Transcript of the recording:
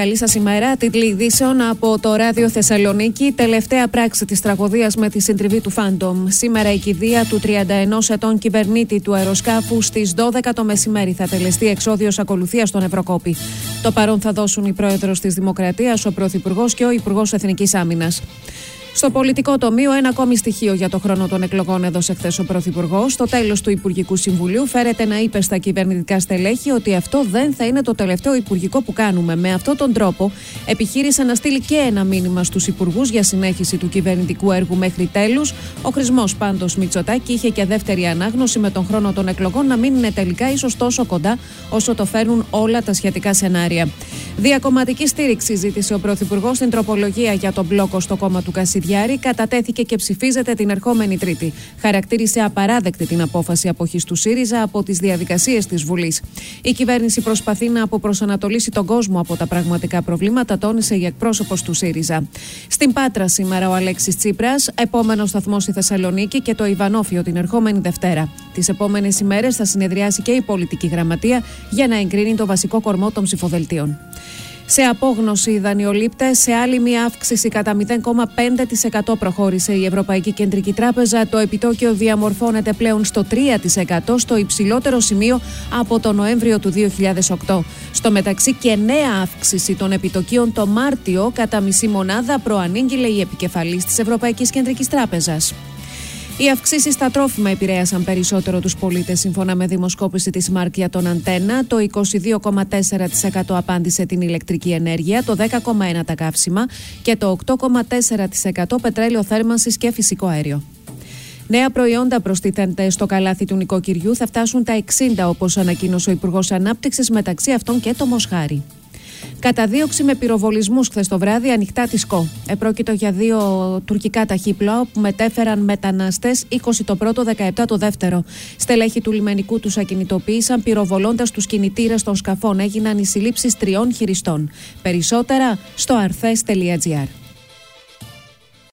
καλή σας ημέρα. Τίτλοι ειδήσεων από το ράδιο Θεσσαλονίκη. Τελευταία πράξη της τραγωδίας με τη συντριβή του Φάντομ. Σήμερα η κηδεία του 31 ετών κυβερνήτη του αεροσκάφου στις 12 το μεσημέρι θα τελεστεί εξόδιος ακολουθίας στον Ευρωκόπη. Το παρόν θα δώσουν η πρόεδρος της Δημοκρατίας, ο Πρωθυπουργός και ο Υπουργός Εθνικής Άμυνας. Στο πολιτικό τομείο, ένα ακόμη στοιχείο για το χρόνο των εκλογών έδωσε χθες ο Πρωθυπουργός. Στο τέλος του Υπουργικού Συμβουλίου, φέρεται να είπε στα κυβερνητικά στελέχη ότι αυτό δεν θα είναι το τελευταίο Υπουργικό που κάνουμε. Με αυτόν τον τρόπο, επιχείρησε να στείλει και ένα μήνυμα στους Υπουργούς για συνέχιση του κυβερνητικού έργου μέχρι τέλους. Ο χρησμός πάντω Μητσοτάκη είχε και δεύτερη ανάγνωση με τον χρόνο των εκλογών να μην είναι τελικά ίσως τόσο κοντά όσο το φέρνουν όλα τα σχετικά σενάρια. Διακομματική στήριξη ζήτησε ο Πρωθυπουργός στην τροπολογία για τον μπλόκο στο κόμμα του Κασιδιάρη. Κατατέθηκε και ψηφίζεται την ερχόμενη Τρίτη. Χαρακτήρισε απαράδεκτη την απόφαση αποχής του ΣΥΡΙΖΑ από τις διαδικασίες της Βουλής. Η κυβέρνηση προσπαθεί να αποπροσανατολίσει τον κόσμο από τα πραγματικά προβλήματα, τόνισε η εκπρόσωπος του ΣΥΡΙΖΑ. Στην Πάτρα σήμερα ο Αλέξης Τσίπρας, επόμενο σταθμός στη Θεσσαλονίκη και το Ιβανόφιο την ερχόμενη Δευτέρα. Τις επόμενες ημέρες θα συνεδριάσει και η πολιτική γραμματεία για να εγκρίνει το βασικό κορμό των ψηφοδελτίων. Σε απόγνωση οι δανειολήπτες, σε άλλη μία αύξηση κατά 0,5% προχώρησε η Ευρωπαϊκή Κεντρική Τράπεζα. Το επιτόκιο διαμορφώνεται πλέον στο 3% στο υψηλότερο σημείο από το Νοέμβριο του 2008. Στο μεταξύ και νέα αύξηση των επιτοκίων το Μάρτιο κατά μισή μονάδα προανήγγειλε η επικεφαλής της Ευρωπαϊκής Κεντρικής Τράπεζας. Οι αυξήσεις στα τρόφιμα επηρέασαν περισσότερο τους πολίτες. Σύμφωνα με δημοσκόπηση της Μάρκ για τον Αντένα, το 22,4% απάντησε την ηλεκτρική ενέργεια, το 10,1% τα καύσιμα και το 8,4% πετρέλαιο θέρμανσης και φυσικό αέριο. Νέα προϊόντα προστίθενται στο καλάθι του νοικοκυριού θα φτάσουν τα 60, όπως ανακοίνωσε ο Υπουργός Ανάπτυξης, μεταξύ αυτών και το Μοσχάρι. Καταδίωξη με πυροβολισμούς χθες το βράδυ ανοιχτά της ΚΟ. Επρόκειτο για δύο τουρκικά ταχύπλοα που μετέφεραν μετανάστες 20 το πρώτο, 17 το δεύτερο. Στελέχη του λιμενικού τους ακινητοποίησαν πυροβολώντας τους κινητήρες των σκαφών. Έγιναν οι συλλήψεις τριών χειριστών. Περισσότερα στο αρθέ.gr.